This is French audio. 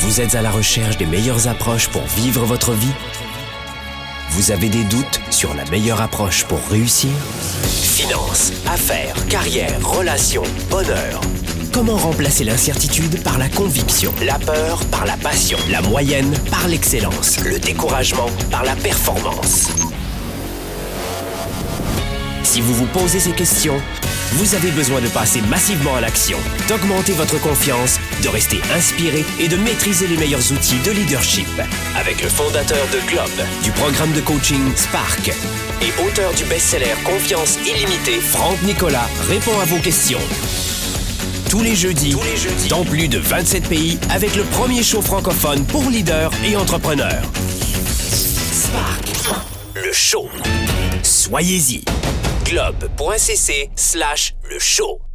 Vous êtes à la recherche des meilleures approches pour vivre votre vie? Vous avez des doutes sur la meilleure approche pour réussir? Finances, affaires, carrière, relations, bonheur. Comment remplacer l'incertitude par la conviction, la peur par la passion, la moyenne par l'excellence, le découragement par la performance Si vous vous posez ces questions, vous avez besoin de passer massivement à l'action, d'augmenter votre confiance, de rester inspiré et de maîtriser les meilleurs outils de leadership. Avec le fondateur de Globe, du programme de coaching Spark et auteur du best-seller Confiance illimitée, Franck Nicolas répond à vos questions. Tous les jeudis, Tous les jeudis, dans plus de 27 pays, avec le premier show francophone pour leaders et entrepreneurs. Spark, le show. Soyez-y globe.cc slash le show.